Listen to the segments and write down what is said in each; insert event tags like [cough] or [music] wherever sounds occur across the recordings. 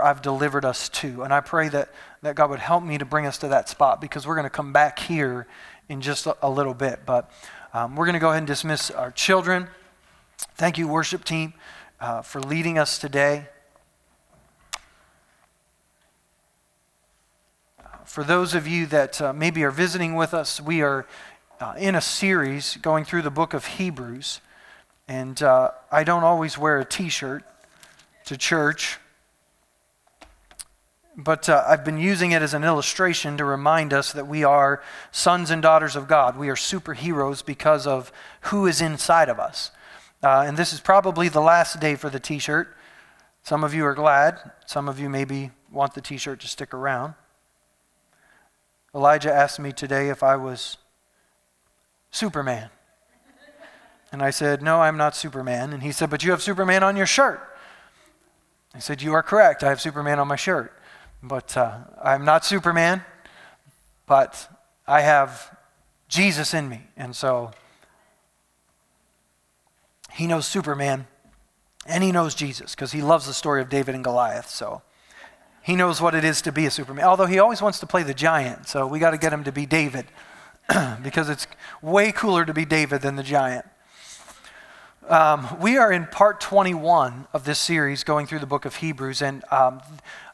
I've delivered us to. And I pray that, that God would help me to bring us to that spot because we're going to come back here in just a, a little bit. But um, we're going to go ahead and dismiss our children. Thank you, worship team, uh, for leading us today. For those of you that uh, maybe are visiting with us, we are uh, in a series going through the book of Hebrews. And uh, I don't always wear a t shirt to church but uh, I've been using it as an illustration to remind us that we are sons and daughters of God. We are superheroes because of who is inside of us. Uh, and this is probably the last day for the t shirt. Some of you are glad, some of you maybe want the t shirt to stick around. Elijah asked me today if I was Superman. And I said, No, I'm not Superman. And he said, But you have Superman on your shirt. I said, You are correct. I have Superman on my shirt. But uh, I'm not Superman, but I have Jesus in me. And so he knows Superman and he knows Jesus because he loves the story of David and Goliath. So he knows what it is to be a Superman. Although he always wants to play the giant. So we got to get him to be David [clears throat] because it's way cooler to be David than the giant. Um, we are in part 21 of this series going through the book of Hebrews, and um,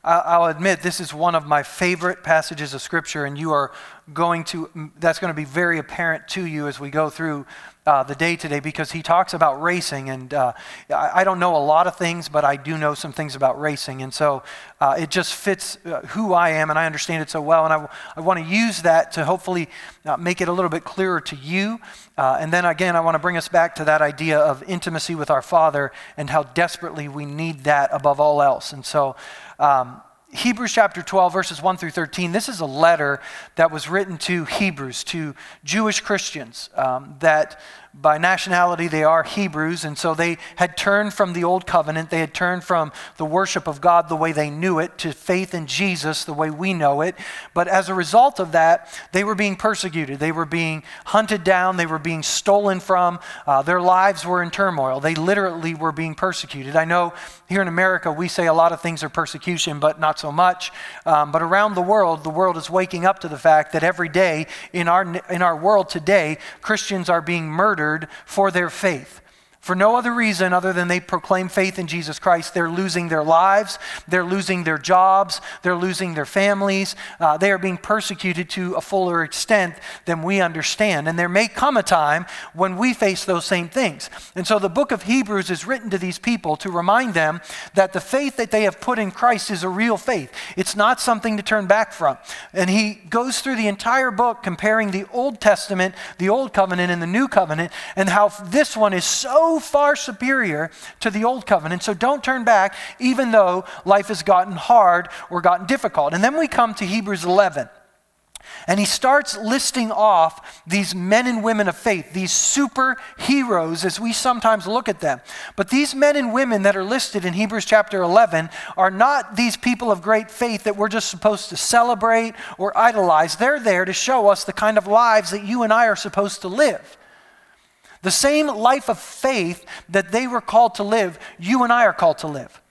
I'll admit this is one of my favorite passages of Scripture, and you are going to, that's going to be very apparent to you as we go through uh, the day today because he talks about racing. And uh, I, don't know a lot of things, but I do know some things about racing. And so uh, it just fits uh, who I am, and I understand it so well. And I, I want to use that to hopefully uh, make it a little bit clearer to you. Uh, and then again, I want to bring us back to that idea of intimacy with our Father and how desperately we need that above all else. And so, um, Hebrews chapter 12, verses 1 through 13. This is a letter that was written to Hebrews, to Jewish Christians um, that by nationality they are Hebrews, and so they had turned from the old covenant. They had turned from the worship of God the way they knew it to faith in Jesus the way we know it. But as a result of that, they were being persecuted. They were being hunted down. They were being stolen from. Uh, their lives were in turmoil. They literally were being persecuted. I know here in America we say a lot of things are persecution, but not so much. Um, but around the world, the world is waking up to the fact that every day in our, in our world today, Christians are being murdered murdered for their faith. For no other reason other than they proclaim faith in Jesus Christ, they're losing their lives, they're losing their jobs, they're losing their families, uh, they are being persecuted to a fuller extent than we understand. And there may come a time when we face those same things. And so the book of Hebrews is written to these people to remind them that the faith that they have put in Christ is a real faith, it's not something to turn back from. And he goes through the entire book comparing the Old Testament, the Old Covenant, and the New Covenant, and how this one is so far superior to the old covenant. So don't turn back, even though life has gotten hard or gotten difficult. And then we come to Hebrews 11. And he starts listing off these men and women of faith, these superheroes as we sometimes look at them. But these men and women that are listed in Hebrews chapter 11 are not these people of great faith that we're just supposed to celebrate or idolize. They're there to show us the kind of lives that you and I are supposed to live. The same life of faith that they were called to live, you and I are called to live.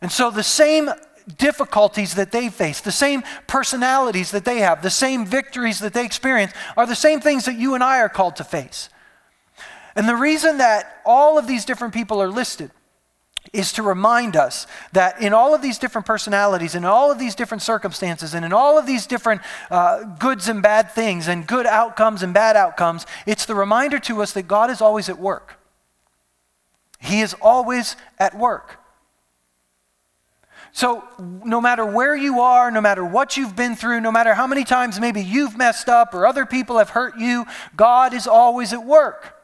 And so the same difficulties that they face, the same personalities that they have, the same victories that they experience are the same things that you and I are called to face. And the reason that all of these different people are listed is to remind us that in all of these different personalities, in all of these different circumstances, and in all of these different uh, goods and bad things, and good outcomes and bad outcomes, it's the reminder to us that God is always at work. He is always at work. So, no matter where you are, no matter what you've been through, no matter how many times maybe you've messed up or other people have hurt you, God is always at work.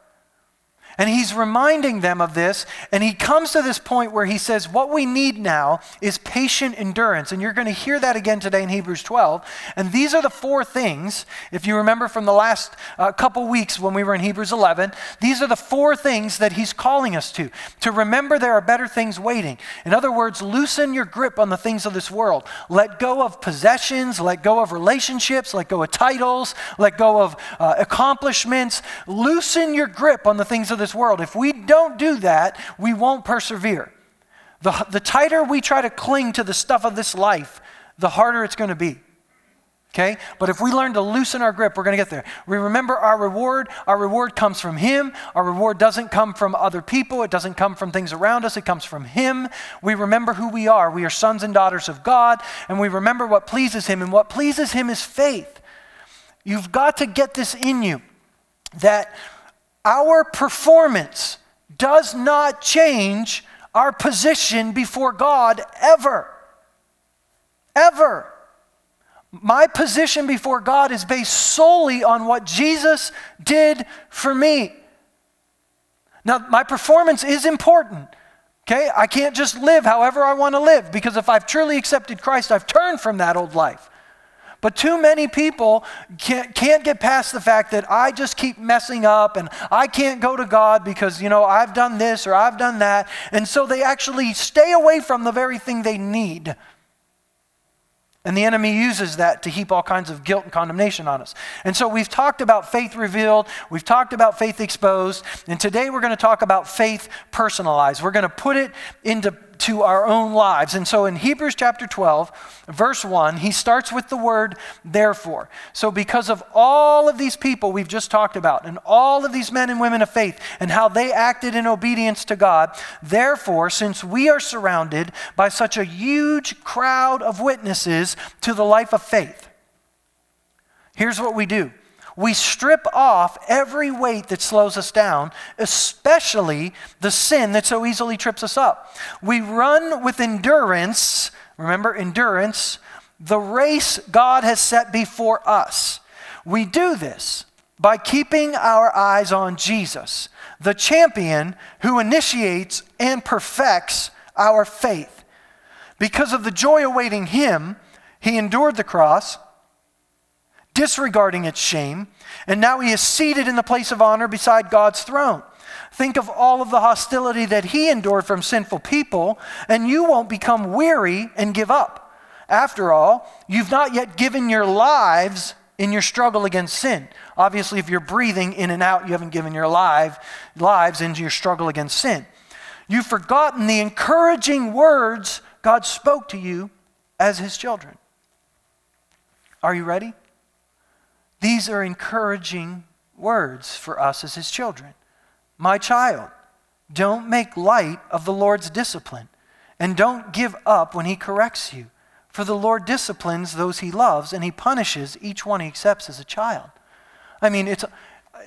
And he's reminding them of this. And he comes to this point where he says, What we need now is patient endurance. And you're going to hear that again today in Hebrews 12. And these are the four things, if you remember from the last uh, couple weeks when we were in Hebrews 11, these are the four things that he's calling us to. To remember there are better things waiting. In other words, loosen your grip on the things of this world. Let go of possessions, let go of relationships, let go of titles, let go of uh, accomplishments. Loosen your grip on the things of this world. If we don't do that, we won't persevere. The, the tighter we try to cling to the stuff of this life, the harder it's going to be. Okay? But if we learn to loosen our grip, we're going to get there. We remember our reward. Our reward comes from Him. Our reward doesn't come from other people. It doesn't come from things around us. It comes from Him. We remember who we are. We are sons and daughters of God, and we remember what pleases Him. And what pleases Him is faith. You've got to get this in you that our performance does not change our position before God ever. Ever. My position before God is based solely on what Jesus did for me. Now, my performance is important. Okay? I can't just live however I want to live because if I've truly accepted Christ, I've turned from that old life. But too many people can't, can't get past the fact that I just keep messing up and I can't go to God because, you know, I've done this or I've done that. And so they actually stay away from the very thing they need. And the enemy uses that to heap all kinds of guilt and condemnation on us. And so we've talked about faith revealed, we've talked about faith exposed, and today we're going to talk about faith personalized. We're going to put it into to our own lives. And so in Hebrews chapter 12, verse 1, he starts with the word therefore. So because of all of these people we've just talked about, and all of these men and women of faith, and how they acted in obedience to God, therefore, since we are surrounded by such a huge crowd of witnesses to the life of faith, here's what we do we strip off every weight that slows us down, especially the sin that so easily trips us up. We run with endurance, remember, endurance, the race God has set before us. We do this by keeping our eyes on Jesus, the champion who initiates and perfects our faith. Because of the joy awaiting him, he endured the cross disregarding its shame, and now he is seated in the place of honor beside God's throne. Think of all of the hostility that he endured from sinful people, and you won't become weary and give up. After all, you've not yet given your lives in your struggle against sin. Obviously, if you're breathing in and out, you haven't given your life, lives into your struggle against sin. You've forgotten the encouraging words God spoke to you as his children. Are you ready? These are encouraging words for us as his children. My child, don't make light of the Lord's discipline, and don't give up when he corrects you. For the Lord disciplines those he loves, and he punishes each one he accepts as a child. I mean, it's,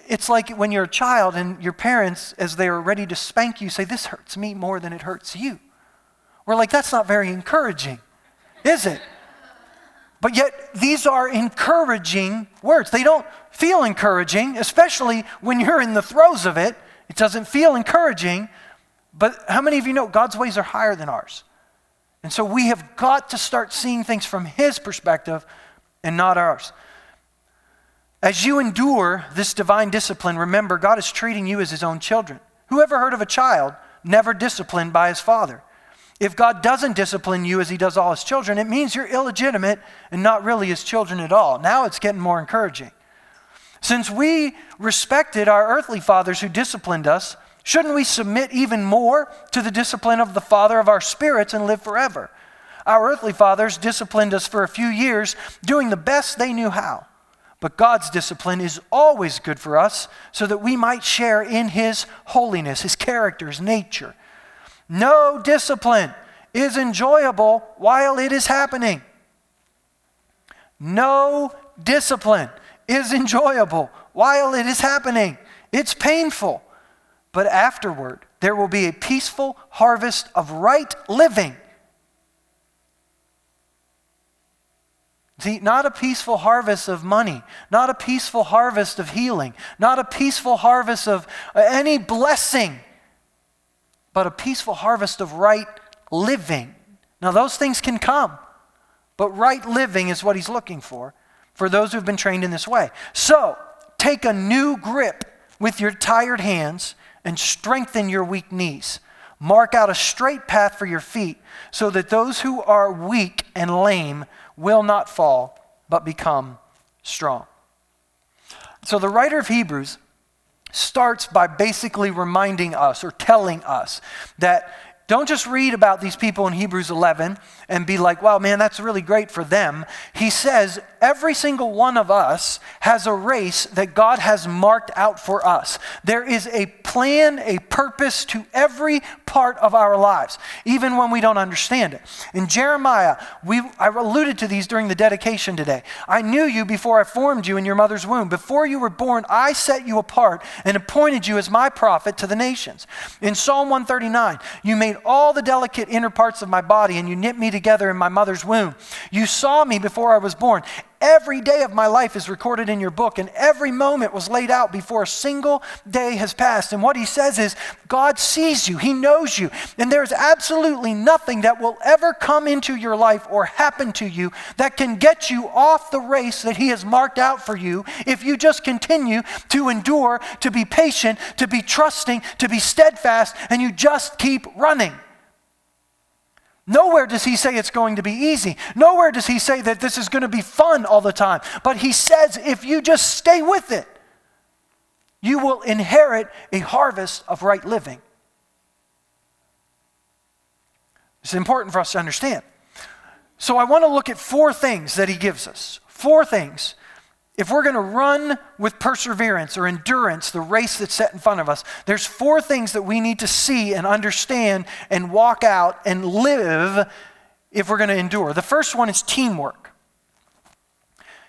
it's like when you're a child and your parents, as they are ready to spank you, say, This hurts me more than it hurts you. We're like, That's not very encouraging, is it? But yet, these are encouraging words. They don't feel encouraging, especially when you're in the throes of it. It doesn't feel encouraging. But how many of you know God's ways are higher than ours? And so we have got to start seeing things from His perspective and not ours. As you endure this divine discipline, remember God is treating you as His own children. Who ever heard of a child never disciplined by his father? If God doesn't discipline you as he does all his children, it means you're illegitimate and not really his children at all. Now it's getting more encouraging. Since we respected our earthly fathers who disciplined us, shouldn't we submit even more to the discipline of the Father of our spirits and live forever? Our earthly fathers disciplined us for a few years, doing the best they knew how. But God's discipline is always good for us so that we might share in His holiness, His character, His nature. No discipline is enjoyable while it is happening. No discipline is enjoyable while it is happening. It's painful. But afterward, there will be a peaceful harvest of right living. See, not a peaceful harvest of money, not a peaceful harvest of healing, not a peaceful harvest of any blessing but a peaceful harvest of right living. Now, those things can come, but right living is what he's looking for for those who've been trained in this way. So, take a new grip with your tired hands and strengthen your weak knees. Mark out a straight path for your feet so that those who are weak and lame will not fall, but become strong. So, the writer of Hebrews starts by basically reminding us or telling us that don't just read about these people in Hebrews 11 and be like, wow, man, that's really great for them. He says every single one of us has a race that God has marked out for us. There is a plan, a purpose to every part of our lives, even when we don't understand it. In Jeremiah, we, I alluded to these during the dedication today. I knew you before I formed you in your mother's womb. Before you were born, I set you apart and appointed you as my prophet to the nations. In Psalm 139, you made all the delicate inner parts of my body, and you knit me together in my mother's womb. You saw me before I was born. Every day of my life is recorded in your book, and every moment was laid out before a single day has passed. And what he says is, God sees you, He knows you, and there's absolutely nothing that will ever come into your life or happen to you that can get you off the race that He has marked out for you if you just continue to endure, to be patient, to be trusting, to be steadfast, and you just keep running. Nowhere does he say it's going to be easy. Nowhere does he say that this is going to be fun all the time. But he says if you just stay with it, you will inherit a harvest of right living. It's important for us to understand. So I want to look at four things that he gives us. Four things if we're going to run with perseverance or endurance the race that's set in front of us, there's four things that we need to see and understand and walk out and live if we're going to endure. The first one is teamwork.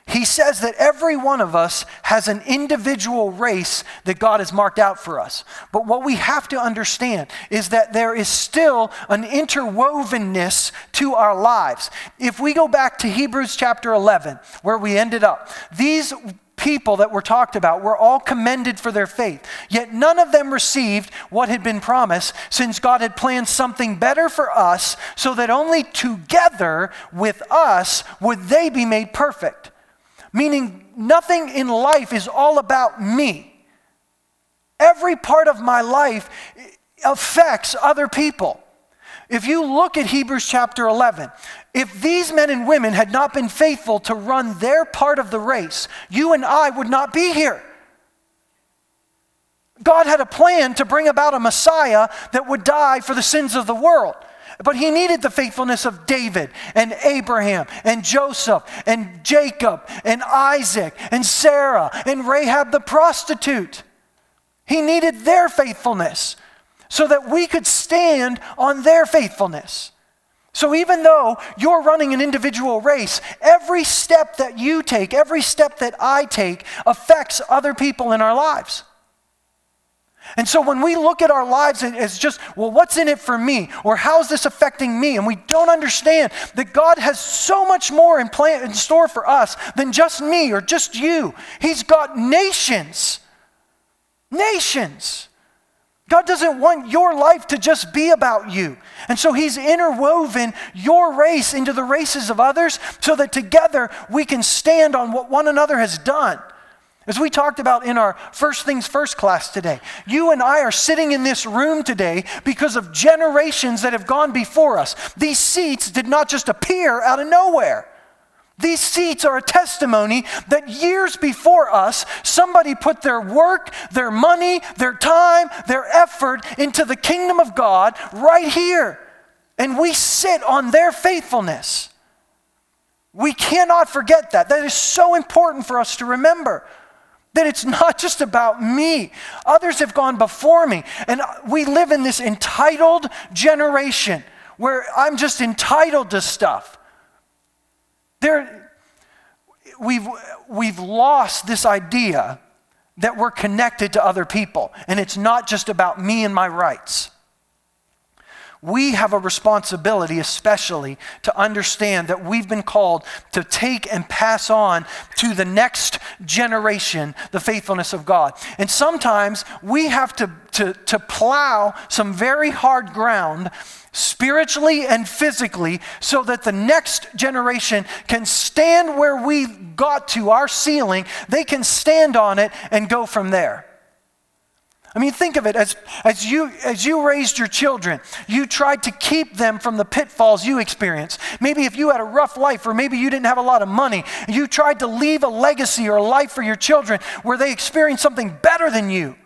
He says that every one of us has an individual race that God has marked out for us. But what we have to understand is that there is still an interwovenness to our lives. If we go back to Hebrews chapter 11, where we ended up, these people that were talked about were all commended for their faith. Yet none of them received what had been promised, since God had planned something better for us, so that only together with us would they be made perfect meaning nothing in life is all about me. Every part of my life affects other people. If you look at Hebrews chapter 11, if these men and women had not been faithful to run their part of the race, you and I would not be here. God had a plan to bring about a Messiah that would die for the sins of the world. But he needed the faithfulness of David and Abraham and Joseph and Jacob and Isaac and Sarah and Rahab the prostitute. He needed their faithfulness so that we could stand on their faithfulness. So, even though you're running an individual race, every step that you take, every step that I take, affects other people in our lives. And so when we look at our lives as just, well, what's in it for me? Or how's this affecting me? And we don't understand that God has so much more in, plan, in store for us than just me or just you. He's got nations. Nations. God doesn't want your life to just be about you. And so He's interwoven your race into the races of others so that together we can stand on what one another has done. As we talked about in our First Things First class today, you and I are sitting in this room today because of generations that have gone before us. These seats did not just appear out of nowhere. These seats are a testimony that years before us, somebody put their work, their money, their time, their effort into the kingdom of God right here. And we sit on their faithfulness. We cannot forget that. That is so important for us to remember. That it's not just about me. Others have gone before me. And we live in this entitled generation where I'm just entitled to stuff. There, we've, we've lost this idea that we're connected to other people. And it's not just about me and my rights we have a responsibility, especially, to understand that we've been called to take and pass on to the next generation the faithfulness of God. And sometimes we have to, to, to plow some very hard ground spiritually and physically so that the next generation can stand where we got to, our ceiling, they can stand on it and go from there. I mean, think of it as, as, you, as you raised your children, you tried to keep them from the pitfalls you experienced. Maybe if you had a rough life, or maybe you didn't have a lot of money, you tried to leave a legacy or a life for your children where they experience something better than you.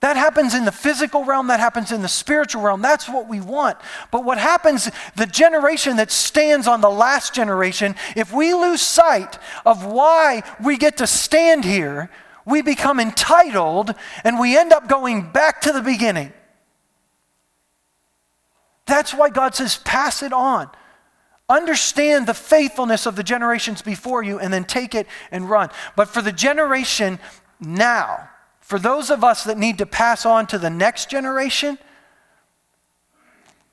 That happens in the physical realm, that happens in the spiritual realm. That's what we want. But what happens, the generation that stands on the last generation, if we lose sight of why we get to stand here, we become entitled and we end up going back to the beginning. That's why God says, pass it on. Understand the faithfulness of the generations before you and then take it and run. But for the generation now, for those of us that need to pass on to the next generation,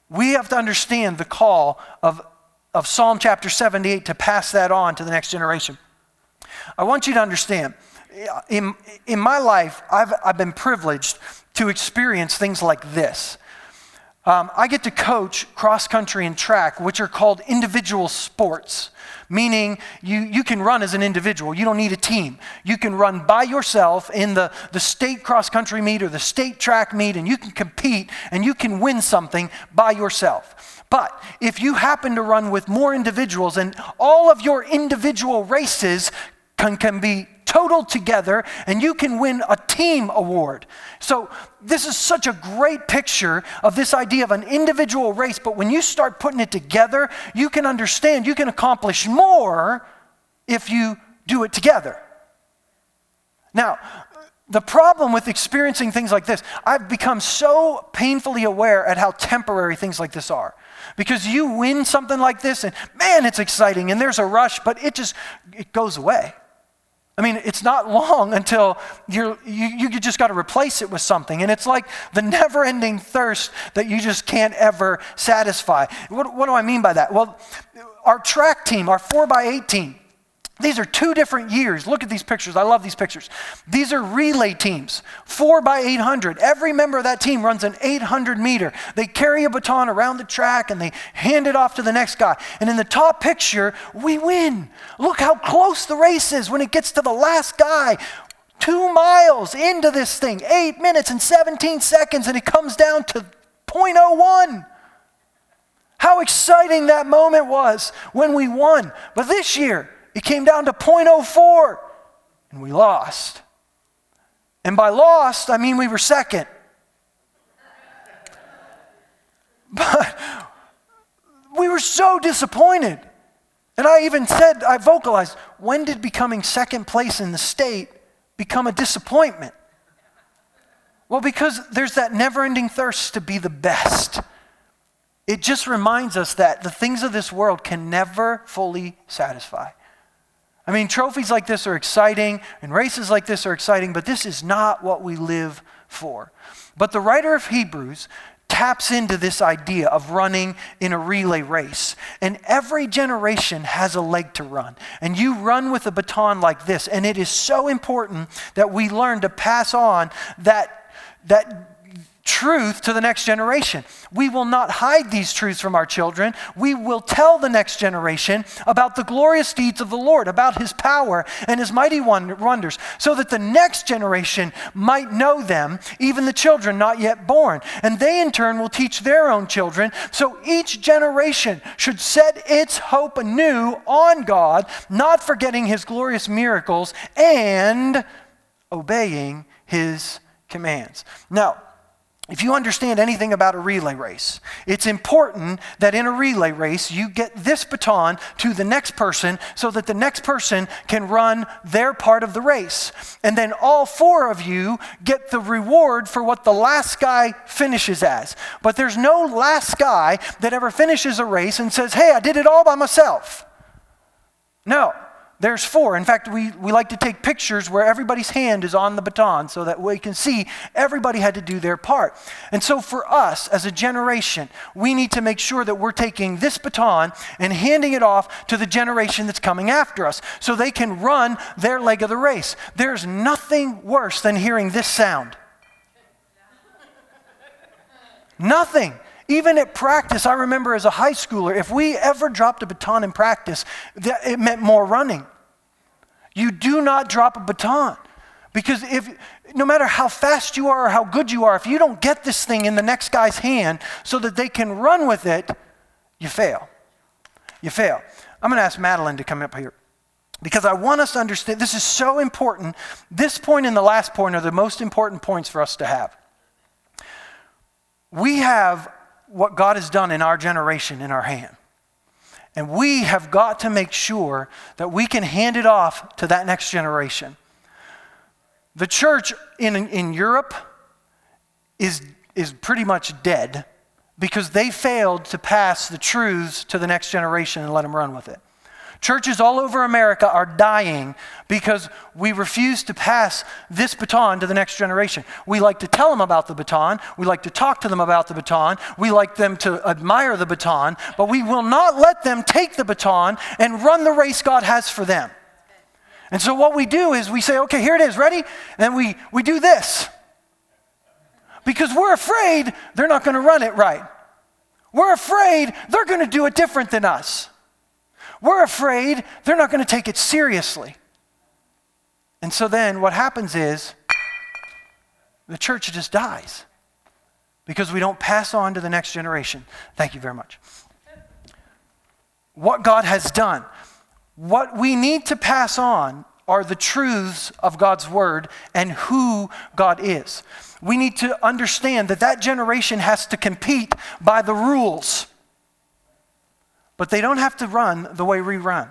we have to understand the call of, of Psalm chapter 78 to pass that on to the next generation. I want you to understand, in, in my life, I've, I've been privileged to experience things like this. Um, I get to coach cross country and track, which are called individual sports meaning you, you can run as an individual. You don't need a team. You can run by yourself in the, the state cross country meet or the state track meet, and you can compete and you can win something by yourself. But if you happen to run with more individuals and all of your individual races can, can be totaled together and you can win a team award. So, this is such a great picture of this idea of an individual race, but when you start putting it together, you can understand you can accomplish more if you do it together. Now, the problem with experiencing things like this, I've become so painfully aware at how temporary things like this are. Because you win something like this and man, it's exciting and there's a rush, but it just it goes away. I mean, it's not long until you're, you, you just got to replace it with something. And it's like the never ending thirst that you just can't ever satisfy. What, what do I mean by that? Well, our track team, our 4 by 8 team, these are two different years. Look at these pictures. I love these pictures. These are relay teams, four by 800. Every member of that team runs an 800 meter. They carry a baton around the track and they hand it off to the next guy. And in the top picture, we win. Look how close the race is when it gets to the last guy. Two miles into this thing, eight minutes and 17 seconds, and it comes down to 0.01. How exciting that moment was when we won. But this year, it came down to 0.04, and we lost. And by lost, I mean we were second. [laughs] But we were so disappointed. And I even said, I vocalized, when did becoming second place in the state become a disappointment? Well, because there's that never ending thirst to be the best. It just reminds us that the things of this world can never fully satisfy. I mean, trophies like this are exciting, and races like this are exciting, but this is not what we live for. But the writer of Hebrews taps into this idea of running in a relay race. And every generation has a leg to run. And you run with a baton like this. And it is so important that we learn to pass on that, that truth to the next generation. We will not hide these truths from our children. We will tell the next generation about the glorious deeds of the Lord, about his power and his mighty wonders, so that the next generation might know them, even the children not yet born. And they in turn will teach their own children. So each generation should set its hope anew on God, not forgetting his glorious miracles and obeying his commands. Now, if you understand anything about a relay race, it's important that in a relay race you get this baton to the next person so that the next person can run their part of the race. And then all four of you get the reward for what the last guy finishes as. But there's no last guy that ever finishes a race and says, hey, I did it all by myself. No. There's four. In fact, we, we like to take pictures where everybody's hand is on the baton so that we can see everybody had to do their part. And so, for us as a generation, we need to make sure that we're taking this baton and handing it off to the generation that's coming after us so they can run their leg of the race. There's nothing worse than hearing this sound. Nothing. Even at practice, I remember as a high schooler, if we ever dropped a baton in practice, that it meant more running. You do not drop a baton. Because if no matter how fast you are or how good you are, if you don't get this thing in the next guy's hand so that they can run with it, you fail. You fail. I'm going to ask Madeline to come up here. because I want us to understand this is so important. This point and the last point are the most important points for us to have. We have what God has done in our generation in our hand. And we have got to make sure that we can hand it off to that next generation. The church in, in Europe is, is pretty much dead because they failed to pass the truths to the next generation and let them run with it. Churches all over America are dying because we refuse to pass this baton to the next generation. We like to tell them about the baton. We like to talk to them about the baton. We like them to admire the baton, but we will not let them take the baton and run the race God has for them. And so what we do is we say, okay, here it is, ready? And we, we do this. Because we're afraid they're not going to run it right. We're afraid they're going to do it different than us. We're afraid they're not going to take it seriously. And so then what happens is the church just dies because we don't pass on to the next generation. Thank you very much. What God has done, what we need to pass on are the truths of God's word and who God is. We need to understand that that generation has to compete by the rules but they don't have to run the way we run.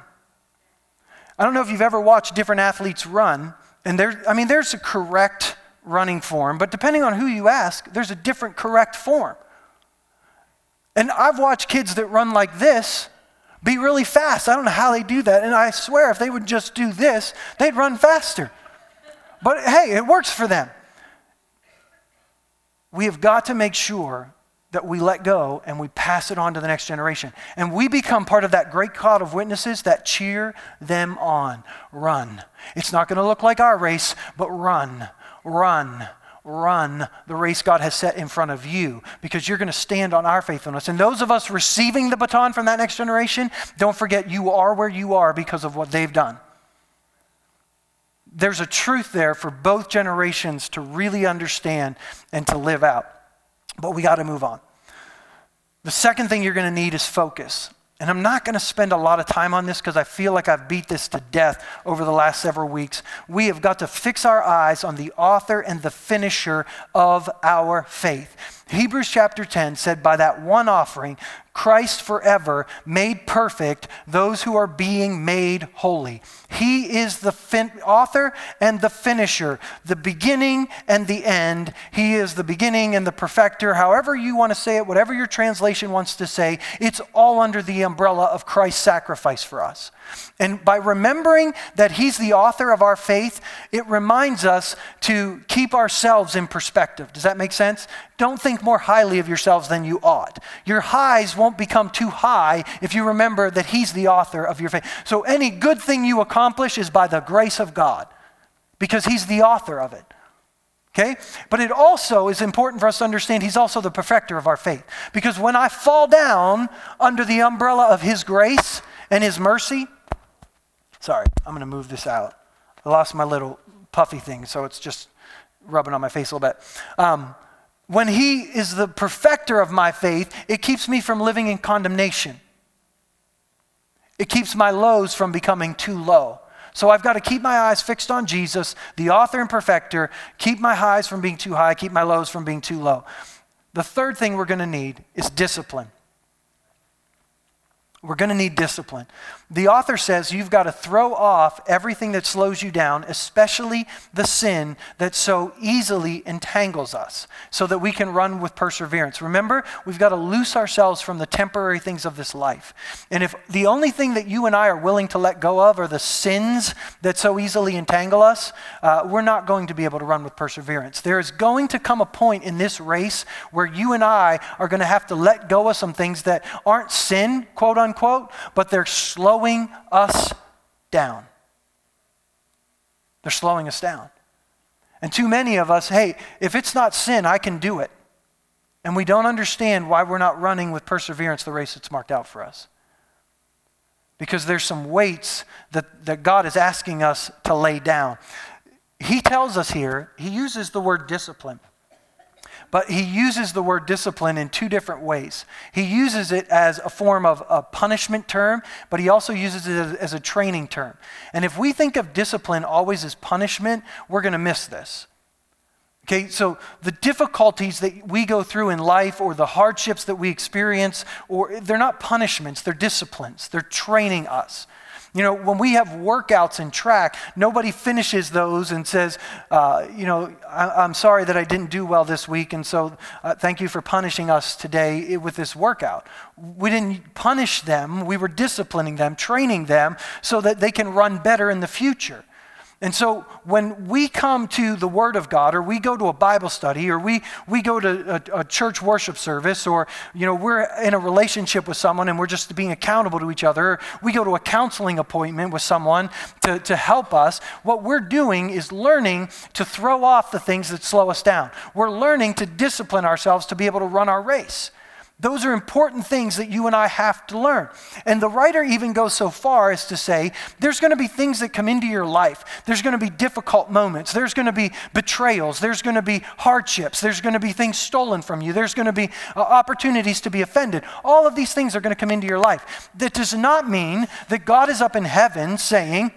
I don't know if you've ever watched different athletes run, and there, I mean, there's a correct running form, but depending on who you ask, there's a different correct form. And I've watched kids that run like this be really fast. I don't know how they do that, and I swear if they would just do this, they'd run faster. But hey, it works for them. We have got to make sure that we let go and we pass it on to the next generation. And we become part of that great cloud of witnesses that cheer them on. Run. It's not going to look like our race, but run, run, run the race God has set in front of you because you're going to stand on our faithfulness. And those of us receiving the baton from that next generation, don't forget you are where you are because of what they've done. There's a truth there for both generations to really understand and to live out. But we got to move on. The second thing you're going to need is focus. And I'm not going to spend a lot of time on this because I feel like I've beat this to death over the last several weeks. We have got to fix our eyes on the author and the finisher of our faith. Hebrews chapter 10 said, By that one offering, Christ forever made perfect those who are being made holy. He is the fin- author and the finisher, the beginning and the end. He is the beginning and the perfecter, however you want to say it, whatever your translation wants to say. It's all under the umbrella of Christ's sacrifice for us. And by remembering that He's the author of our faith, it reminds us to keep ourselves in perspective. Does that make sense? Don't think more highly of yourselves than you ought. Your highs won't become too high if you remember that He's the author of your faith. So any good thing you accomplish is by the grace of God because He's the author of it. Okay? But it also is important for us to understand He's also the perfecter of our faith. Because when I fall down under the umbrella of His grace and His mercy, sorry, I'm going to move this out. I lost my little puffy thing, so it's just rubbing on my face a little bit. Um, when He is the perfecter of my faith, it keeps me from living in condemnation. It keeps my lows from becoming too low. So I've got to keep my eyes fixed on Jesus, the author and perfecter, keep my highs from being too high, keep my lows from being too low. The third thing we're going to need is discipline. We're going to need discipline. The author says you've got to throw off everything that slows you down, especially the sin that so easily entangles us, so that we can run with perseverance. Remember, we've got to loose ourselves from the temporary things of this life. And if the only thing that you and I are willing to let go of are the sins that so easily entangle us, uh, we're not going to be able to run with perseverance. There is going to come a point in this race where you and I are going to have to let go of some things that aren't sin, quote unquote, but they're slow slowing us down. They're slowing us down. And too many of us, hey, if it's not sin, I can do it. And we don't understand why we're not running with perseverance the race that's marked out for us. Because there's some weights that, that God is asking us to lay down. He tells us here, he uses the word discipline. But he uses the word discipline in two different ways. He uses it as a form of a punishment term, but he also uses it as a training term. And if we think of discipline always as punishment, we're going to miss this. Okay, so the difficulties that we go through in life or the hardships that we experience, or they're not punishments, they're disciplines. They're training us. You know, when we have workouts in track, nobody finishes those and says, uh, you know, I- am sorry that I didn't do well this week, and so uh, thank you for punishing us today with this workout. We didn't punish them, we were disciplining them, training them so that they can run better in the future. And so when we come to the Word of God, or we go to a Bible study, or we, we go to a, a, church worship service, or you know, we're in a relationship with someone and we're just being accountable to each other, we go to a counseling appointment with someone to, to help us, what we're doing is learning to throw off the things that slow us down. We're learning to discipline ourselves to be able to run our race. Those are important things that you and I have to learn. And the writer even goes so far as to say there's going to be things that come into your life. There's going to be difficult moments. There's going to be betrayals. There's going to be hardships. There's going to be things stolen from you. There's going to be uh, opportunities to be offended. All of these things are going to come into your life. That does not mean that God is up in heaven saying,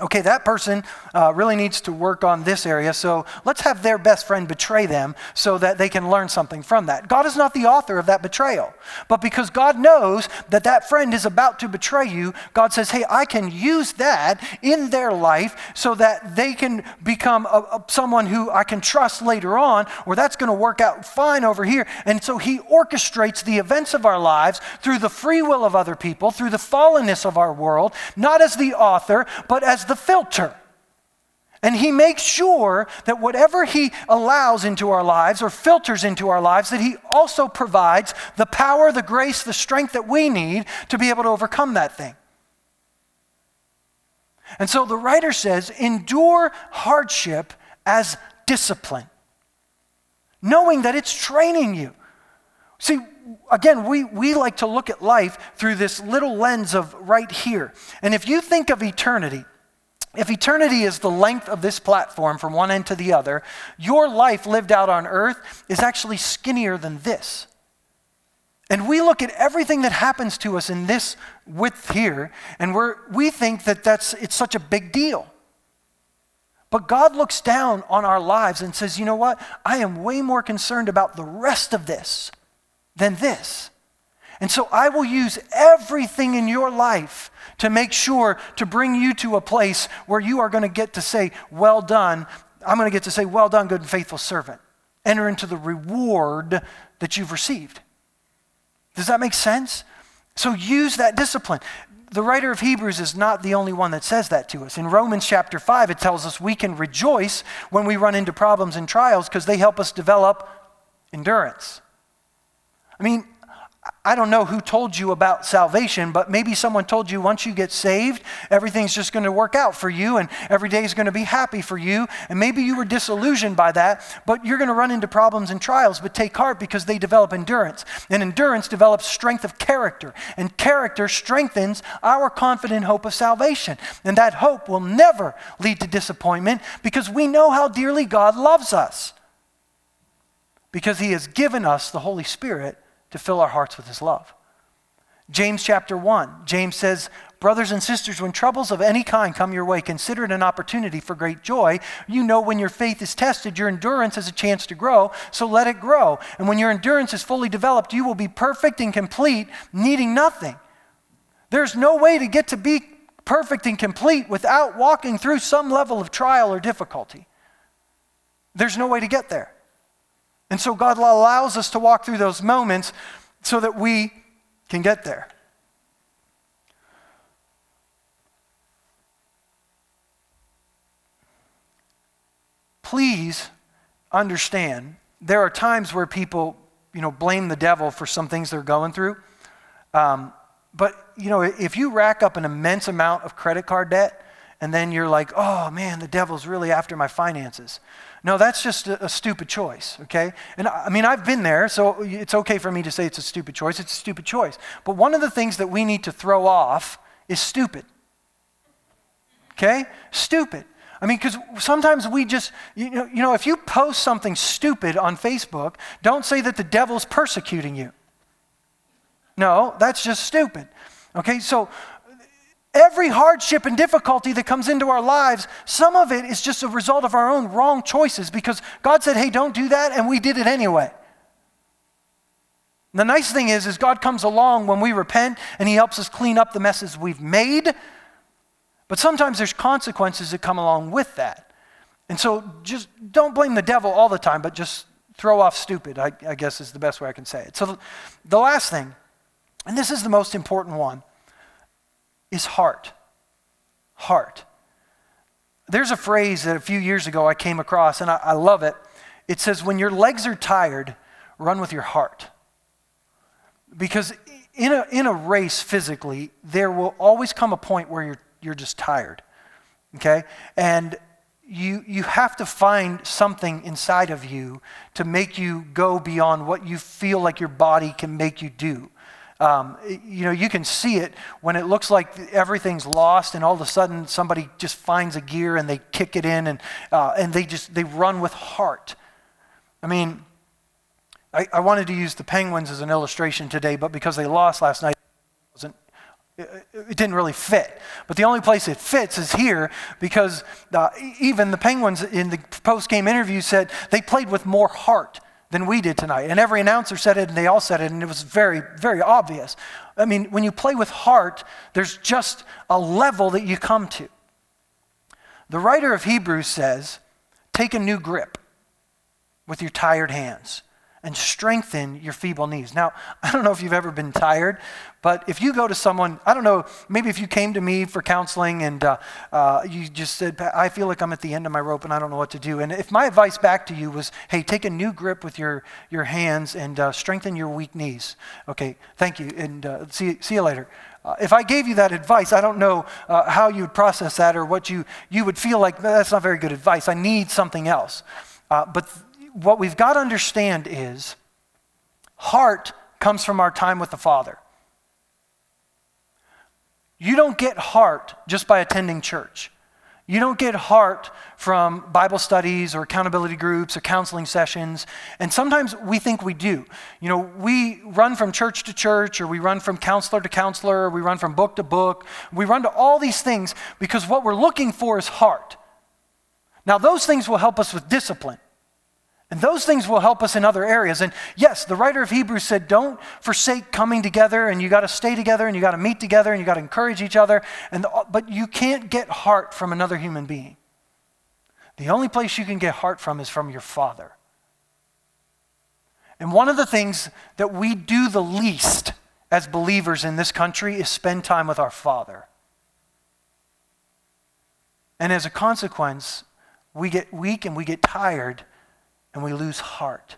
okay, that person uh, really needs to work on this area, so let's have their best friend betray them so that they can learn something from that. God is not the author of that betrayal. But because God knows that that friend is about to betray you, God says, hey, I can use that in their life so that they can become a, a, someone who I can trust later on, or that's going to work out fine over here. And so He orchestrates the events of our lives through the free will of other people, through the fallenness of our world, not as the author, but as the filter. And he makes sure that whatever he allows into our lives or filters into our lives, that he also provides the power, the grace, the strength that we need to be able to overcome that thing. And so the writer says, endure hardship as discipline, knowing that it's training you. See, again, we, we like to look at life through this little lens of right here. And if you think of eternity, if eternity is the length of this platform from one end to the other, your life lived out on earth is actually skinnier than this. And we look at everything that happens to us in this width here, and we're, we think that that's, it's such a big deal. But God looks down on our lives and says, you know what? I am way more concerned about the rest of this than this. And so I will use everything in your life to make sure to bring you to a place where you are going to get to say, Well done. I'm going to get to say, Well done, good and faithful servant. Enter into the reward that you've received. Does that make sense? So use that discipline. The writer of Hebrews is not the only one that says that to us. In Romans chapter 5, it tells us we can rejoice when we run into problems and trials because they help us develop endurance. I mean, I don't know who told you about salvation, but maybe someone told you once you get saved, everything's just going to work out for you and every day is going to be happy for you. And maybe you were disillusioned by that, but you're going to run into problems and trials, but take heart because they develop endurance. And endurance develops strength of character, and character strengthens our confident hope of salvation. And that hope will never lead to disappointment because we know how dearly God loves us because he has given us the Holy Spirit to fill our hearts with his love. James chapter 1, James says, Brothers and sisters, when troubles of any kind come your way, consider it an opportunity for great joy. You know when your faith is tested, your endurance has a chance to grow, so let it grow. And when your endurance is fully developed, you will be perfect and complete, needing nothing. There's no way to get to be perfect and complete without walking through some level of trial or difficulty. There's no way to get there. And so God allows us to walk through those moments so that we can get there. Please understand there are times where people, you know, blame the devil for some things they're going through. Um, but, you know, if you rack up an immense amount of credit card debt and then you're like, oh man, the devil's really after my finances. No, that's just a, a, stupid choice, okay? And I mean, I've been there, so it's okay for me to say it's a stupid choice. It's a stupid choice. But one of the things that we need to throw off is stupid. Okay? Stupid. I mean, because sometimes we just, you know, you know, if you post something stupid on Facebook, don't say that the devil's persecuting you. No, that's just stupid. Okay, so every hardship and difficulty that comes into our lives, some of it is just a result of our own wrong choices because God said, hey, don't do that, and we did it anyway. the nice thing is, is God comes along when we repent and He helps us clean up the messes we've made but sometimes there's consequences that come along with that. And so just don't blame the devil all the time, but just throw off stupid, I, I guess is the best way I can say it. So the, the last thing, and this is the most important one, is heart. Heart. There's a phrase that a few years ago I came across, and I, I love it. It says, When your legs are tired, run with your heart. Because in a, in a race physically, there will always come a point where you're you're just tired. Okay? And you, you have to find something inside of you to make you go beyond what you feel like your body can make you do. Um, you know, you can see it when it looks like everything's lost, and all of a sudden somebody just finds a gear and they kick it in, and uh, and they just they run with heart. I mean, I, I wanted to use the Penguins as an illustration today, but because they lost last night, it didn't really fit. But the only place it fits is here because uh, even the Penguins in the post game interview said they played with more heart than we did tonight. And every announcer said it and they all said it, and it was very, very obvious. I mean, when you play with heart, there's just a level that you come to. The writer of Hebrews says, take a new grip with your tired hands and strengthen your feeble knees. Now, [laughs] I don't know if you've ever been tired, but if you go to someone, I don't know, maybe if you came to me for counseling and uh, uh, you just said, I feel like I'm at the end of my rope and I don't know what to do. And if my advice back to you was, hey, take a new grip with your, your hands and uh, strengthen your weak knees. Okay, thank you, and uh, see, see you later. Uh, if I gave you that advice, I don't know uh, how you would process that or what you, you would feel like, that's not very good advice. I need something else. but what we've got to understand is heart comes from our time with the Father. You don't get heart just by attending church. You don't get heart from Bible studies or accountability groups or counseling sessions. And sometimes we think we do. You know, we run from church to church, or we run from counselor to counselor, or we run from book to book. We run to all these things because what we're looking for is heart. Now, those things will help us with discipline. And those things will help us in other areas. And yes, the writer of Hebrews said, don't forsake coming together, and you got to stay together, and you got to meet together, and you got to encourage each other. And the, but you can't get heart from another human being. The only place you can get heart from is from your Father. And one of the things that we do the least as believers in this country is spend time with our Father. And as a consequence, we get weak and we get tired and we lose heart.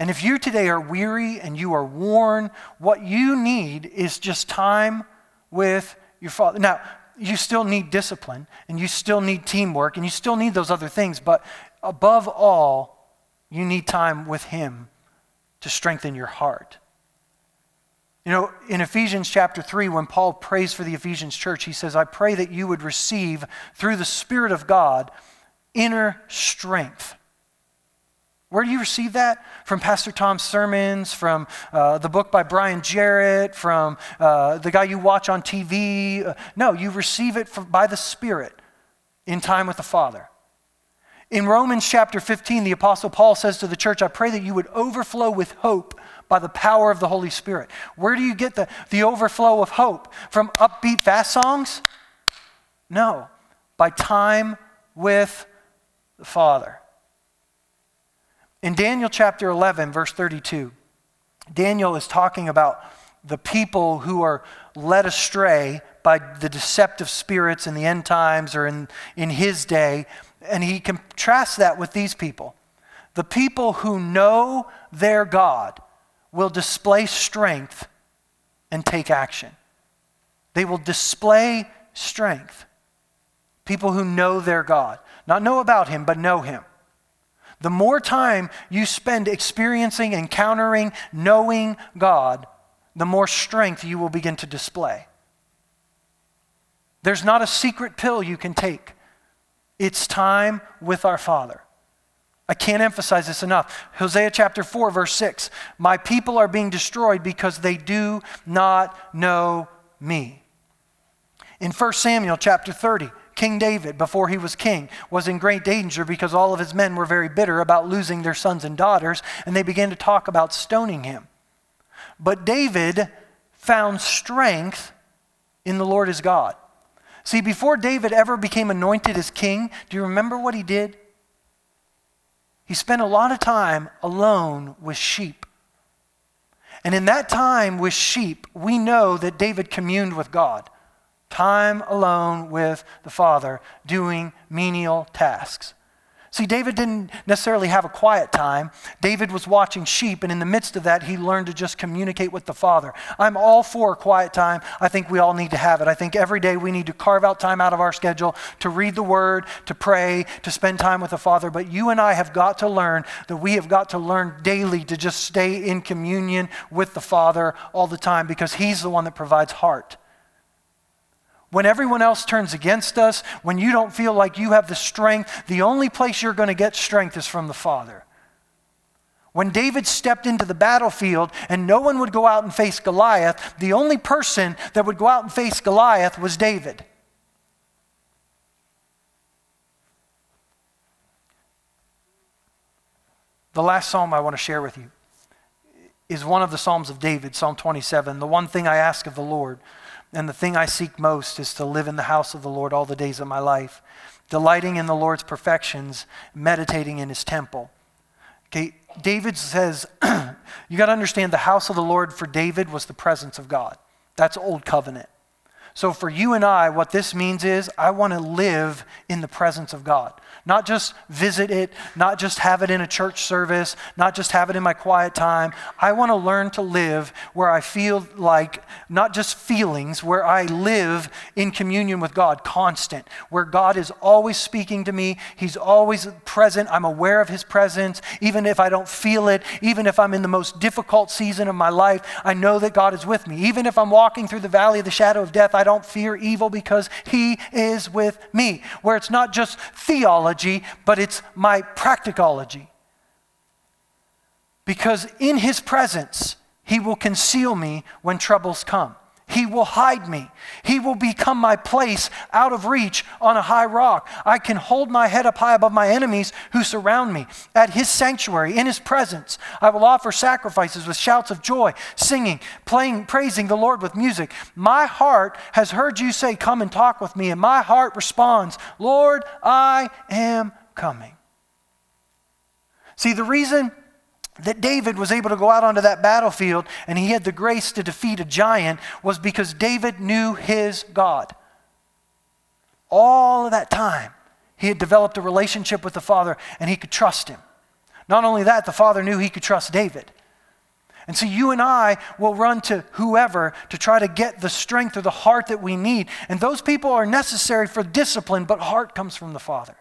And if you today are weary and you are worn, what you need is just time with your Father. Now, you still need discipline and you still need teamwork and you still need those other things, but above all, you need time with Him to strengthen your heart. You know, in Ephesians chapter 3, when Paul prays for the Ephesians church, he says, I pray that you would receive through the Spirit of God inner strength. Where do you receive that? From Pastor Tom's sermons, from uh, the book by Brian Jarrett, from uh, the guy you watch on TV. Uh, no, you receive it from, by the Spirit in time with the Father. In Romans chapter 15, the Apostle Paul says to the church, I pray that you would overflow with hope by the power of the Holy Spirit. Where do you get the, the overflow of hope? From upbeat fast songs? No, by time with the Father. In Daniel chapter 11, verse 32, Daniel is talking about the people who are led astray by the deceptive spirits in the end times or in, in his day. And he contrasts that with these people. The people who know their God will display strength and take action. They will display strength. People who know their God. Not know about him, but know him. The more time you spend experiencing, encountering, knowing God, the more strength you will begin to display. There's not a secret pill you can take. It's time with our Father. I can't emphasize this enough. Hosea chapter 4, verse 6 My people are being destroyed because they do not know me. In 1 Samuel chapter 30, King David, before he was king, was in great danger because all of his men were very bitter about losing their sons and daughters, and they began to talk about stoning him. But David found strength in the Lord his God. See, before David ever became anointed as king, do you remember what he did? He spent a lot of time alone with sheep. And in that time with sheep, we know that David communed with God. Time alone with the Father, doing menial tasks. See, David didn't necessarily have a quiet time. David was watching sheep, and in the midst of that, he learned to just communicate with the Father. I'm all for quiet time. I think we all need to have it. I think every day we need to carve out time out of our schedule to read the Word, to pray, to spend time with the Father. But you and I have got to learn that we have got to learn daily to just stay in communion with the Father all the time because He's the one that provides heart. When everyone else turns against us, when you don't feel like you have the strength, the only place you're going to get strength is from the Father. When David stepped into the battlefield and no one would go out and face Goliath, the only person that would go out and face Goliath was David. The last psalm I want to share with you is one of the Psalms of David, Psalm 27. The one thing I ask of the Lord and the thing I seek most is to live in the house of the Lord all the days of my life, delighting in the Lord's perfections, meditating in his temple. Okay, David says, [clears throat] you got to understand the house of the Lord for David was the presence of God. That's old covenant. So for you and I, what this means is I want to live in the presence of God. Not just visit it, not just have it in a church service, not just have it in my quiet time. I want to learn to live where I feel like, not just feelings, where I live in communion with God, constant, where God is always speaking to me. He's always present. I'm aware of His presence. Even if I don't feel it, even if I'm in the most difficult season of my life, I know that God is with me. Even if I'm walking through the valley of the shadow of death, I don't fear evil because He is with me. Where it's not just theology theology, but it's my practicology. Because in his presence, he will conceal me when troubles come. He will hide me. He will become my place out of reach on a high rock. I can hold my head up high above my enemies who surround me. At his sanctuary, in his presence, I will offer sacrifices with shouts of joy, singing, playing, praising the Lord with music. My heart has heard you say, Come and talk with me. And my heart responds, Lord, I am coming. See, the reason that David was able to go out onto that battlefield and he had the grace to defeat a giant was because David knew his God. All of that time, he had developed a relationship with the Father and he could trust him. Not only that, the Father knew he could trust David. And so you and I will run to whoever to try to get the strength or the heart that we need. And those people are necessary for discipline, but heart comes from the Father.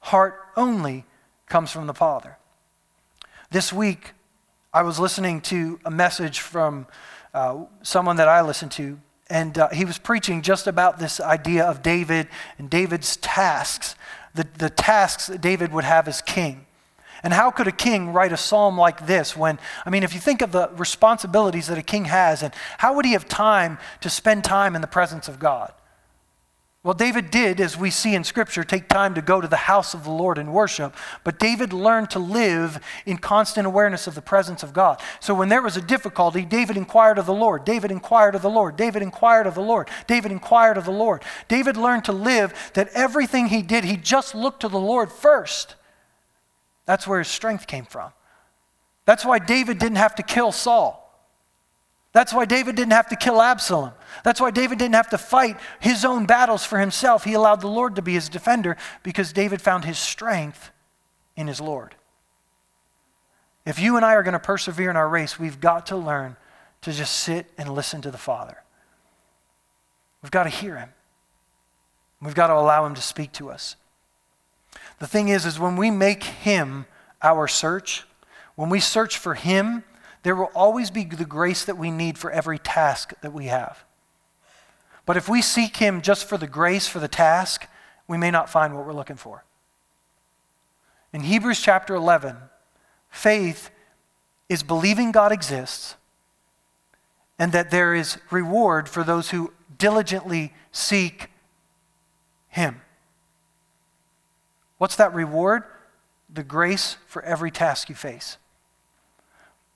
Heart only comes from the Father. This week, I was listening to a message from uh, someone that I listen to, and uh, he was preaching just about this idea of David and David's tasks, the, the tasks that David would have as king. And how could a king write a psalm like this when, I mean, if you think of the responsibilities that a king has, and how would he have time to spend time in the presence of God? Well, David did, as we see in Scripture, take time to go to the house of the Lord and worship, but David learned to live in constant awareness of the presence of God. So when there was a difficulty, David inquired of the Lord. David inquired of the Lord. David inquired of the Lord. David inquired of the Lord. David learned to live that everything he did, he just looked to the Lord first. That's where his strength came from. That's why David didn't have to kill Saul. That's why David didn't have to kill Absalom. That's why David didn't have to fight his own battles for himself. He allowed the Lord to be his defender because David found his strength in his Lord. If you and I are going to persevere in our race, we've got to learn to just sit and listen to the Father. We've got to hear him. We've got to allow him to speak to us. The thing is, is when we make him our search, when we search for him, there will always be the grace that we need for every task that we have. But if we seek Him just for the grace for the task, we may not find what we're looking for. In Hebrews chapter 11, faith is believing God exists and that there is reward for those who diligently seek Him. What's that reward? The grace for every task you face.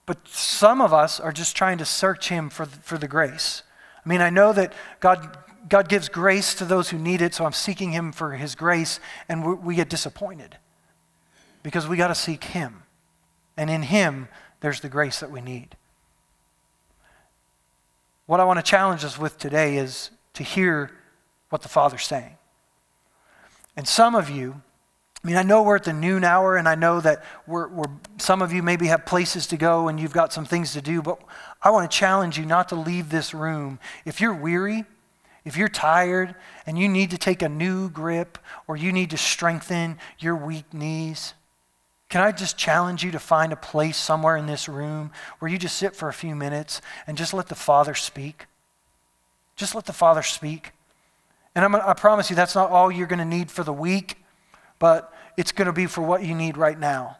But some of us are just trying to search Him for, for the grace. I mean, I know that God, God gives grace to those who need it, so I'm seeking Him for His grace, and we, we get disappointed because we got to seek Him. And in Him, there's the grace that we need. What I want to challenge us with today is to hear what the Father's saying. And some of you, I mean, I know we're at the noon hour, and I know that we're, we're, some of you maybe have places to go and you've got some things to do, but I want to challenge you not to leave this room. If you're weary, if you're tired, and you need to take a new grip or you need to strengthen your weak knees, can I just challenge you to find a place somewhere in this room where you just sit for a few minutes and just let the Father speak? Just let the Father speak. And I'm, I promise you, that's not all you're going to need for the week but it's going to be for what you need right now.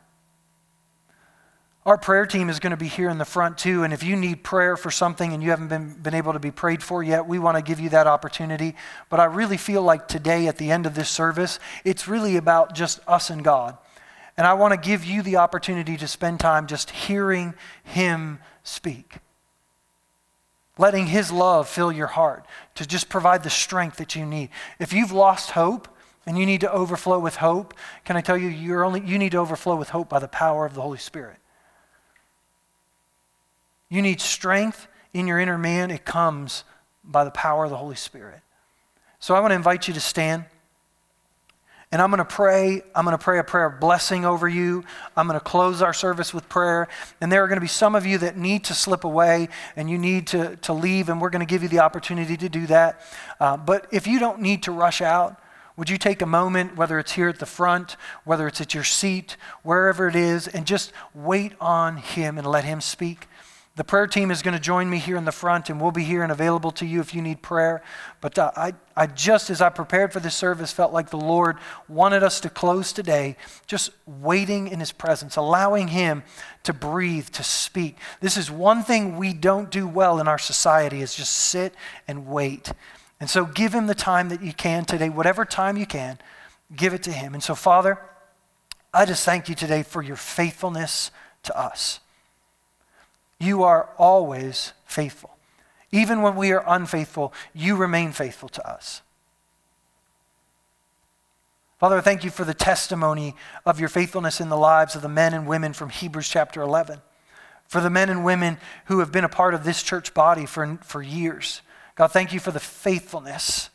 Our prayer team is going to be here in the front too, and if you need prayer for something and you haven't been, been able to be prayed for yet, we want to give you that opportunity. But I really feel like today, at the end of this service, it's really about just us and God. And I want to give you the opportunity to spend time just hearing Him speak. Letting His love fill your heart to just provide the strength that you need. If you've lost hope, and you need to overflow with hope, can I tell you, you're only, you need to overflow with hope by the power of the Holy Spirit. You need strength in your inner man. It comes by the power of the Holy Spirit. So I want to invite you to stand. And I'm going to pray. I'm going to pray a prayer of blessing over you. I'm going to close our service with prayer. And there are going to be some of you that need to slip away and you need to, to leave, and we're going to give you the opportunity to do that. Uh, but if you don't need to rush out, would you take a moment, whether it's here at the front, whether it's at your seat, wherever it is, and just wait on Him and let Him speak? The prayer team is going to join me here in the front, and we'll be here and available to you if you need prayer. But uh, I, I just, as I prepared for this service, felt like the Lord wanted us to close today just waiting in His presence, allowing Him to breathe, to speak. This is one thing we don't do well in our society is just sit and wait. And so give him the time that you can today, whatever time you can, give it to him. And so, Father, I just thank you today for your faithfulness to us. You are always faithful. Even when we are unfaithful, you remain faithful to us. Father, I thank you for the testimony of your faithfulness in the lives of the men and women from Hebrews chapter 11, for the men and women who have been a part of this church body for, for years. God, thank you for the faithfulness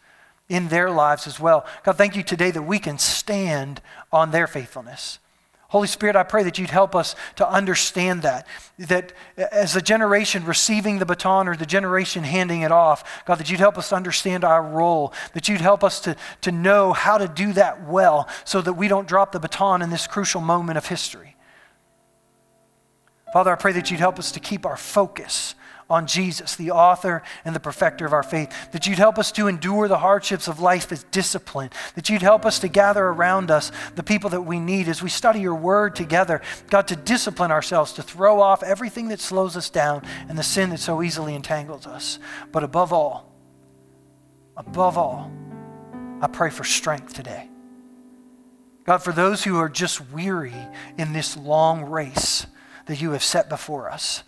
in their lives as well. God, thank you today that we can stand on their faithfulness. Holy Spirit, I pray that you'd help us to understand that. That as a generation receiving the baton or the generation handing it off, God, that you'd help us understand our role, that you'd help us to, to know how to do that well so that we don't drop the baton in this crucial moment of history. Father, I pray that you'd help us to keep our focus on Jesus, the author and the perfecter of our faith, that you'd help us to endure the hardships of life as discipline, that you'd help us to gather around us the people that we need as we study your word together, God, to discipline ourselves, to throw off everything that slows us down and the sin that so easily entangles us. But above all, above all, I pray for strength today. God, for those who are just weary in this long race that you have set before us,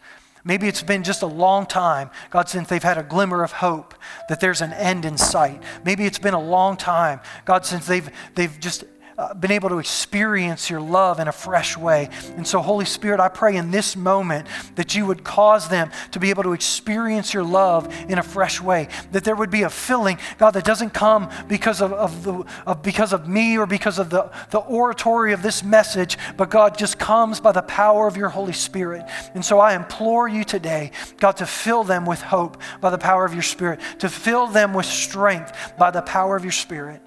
Maybe it's been just a long time, God, since they've had a glimmer of hope that there's an end in sight. Maybe it's been a long time, God, since they've, they've just uh, been able to experience your love in a fresh way. And so, Holy Spirit, I pray in this moment that you would cause them to be able to experience your love in a fresh way. That there would be a filling, God, that doesn't come because of, of, the, of, because of me or because of the, the oratory of this message, but God just comes by the power of your Holy Spirit. And so I implore you today, God, to fill them with hope by the power of your Spirit, to fill them with strength by the power of your Spirit.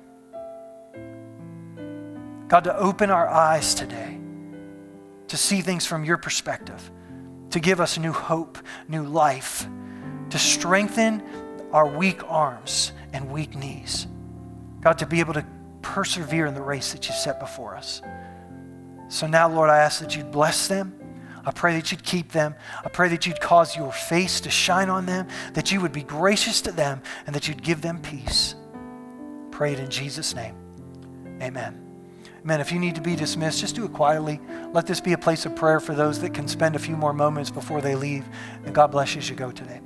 God, to open our eyes today to see things from your perspective, to give us new hope, new life, to strengthen our weak arms and weak knees. God, to be able to persevere in the race that you set before us. So now, Lord, I ask that you'd bless them. I pray that you'd keep them. I pray that you'd cause your face to shine on them, that you would be gracious to them, and that you'd give them peace. Pray it in Jesus' name. Amen. Amen. If you need to be dismissed, just do it quietly. Let this be a place of prayer for those that can spend a few more moments before they leave. And God bless you as you go today.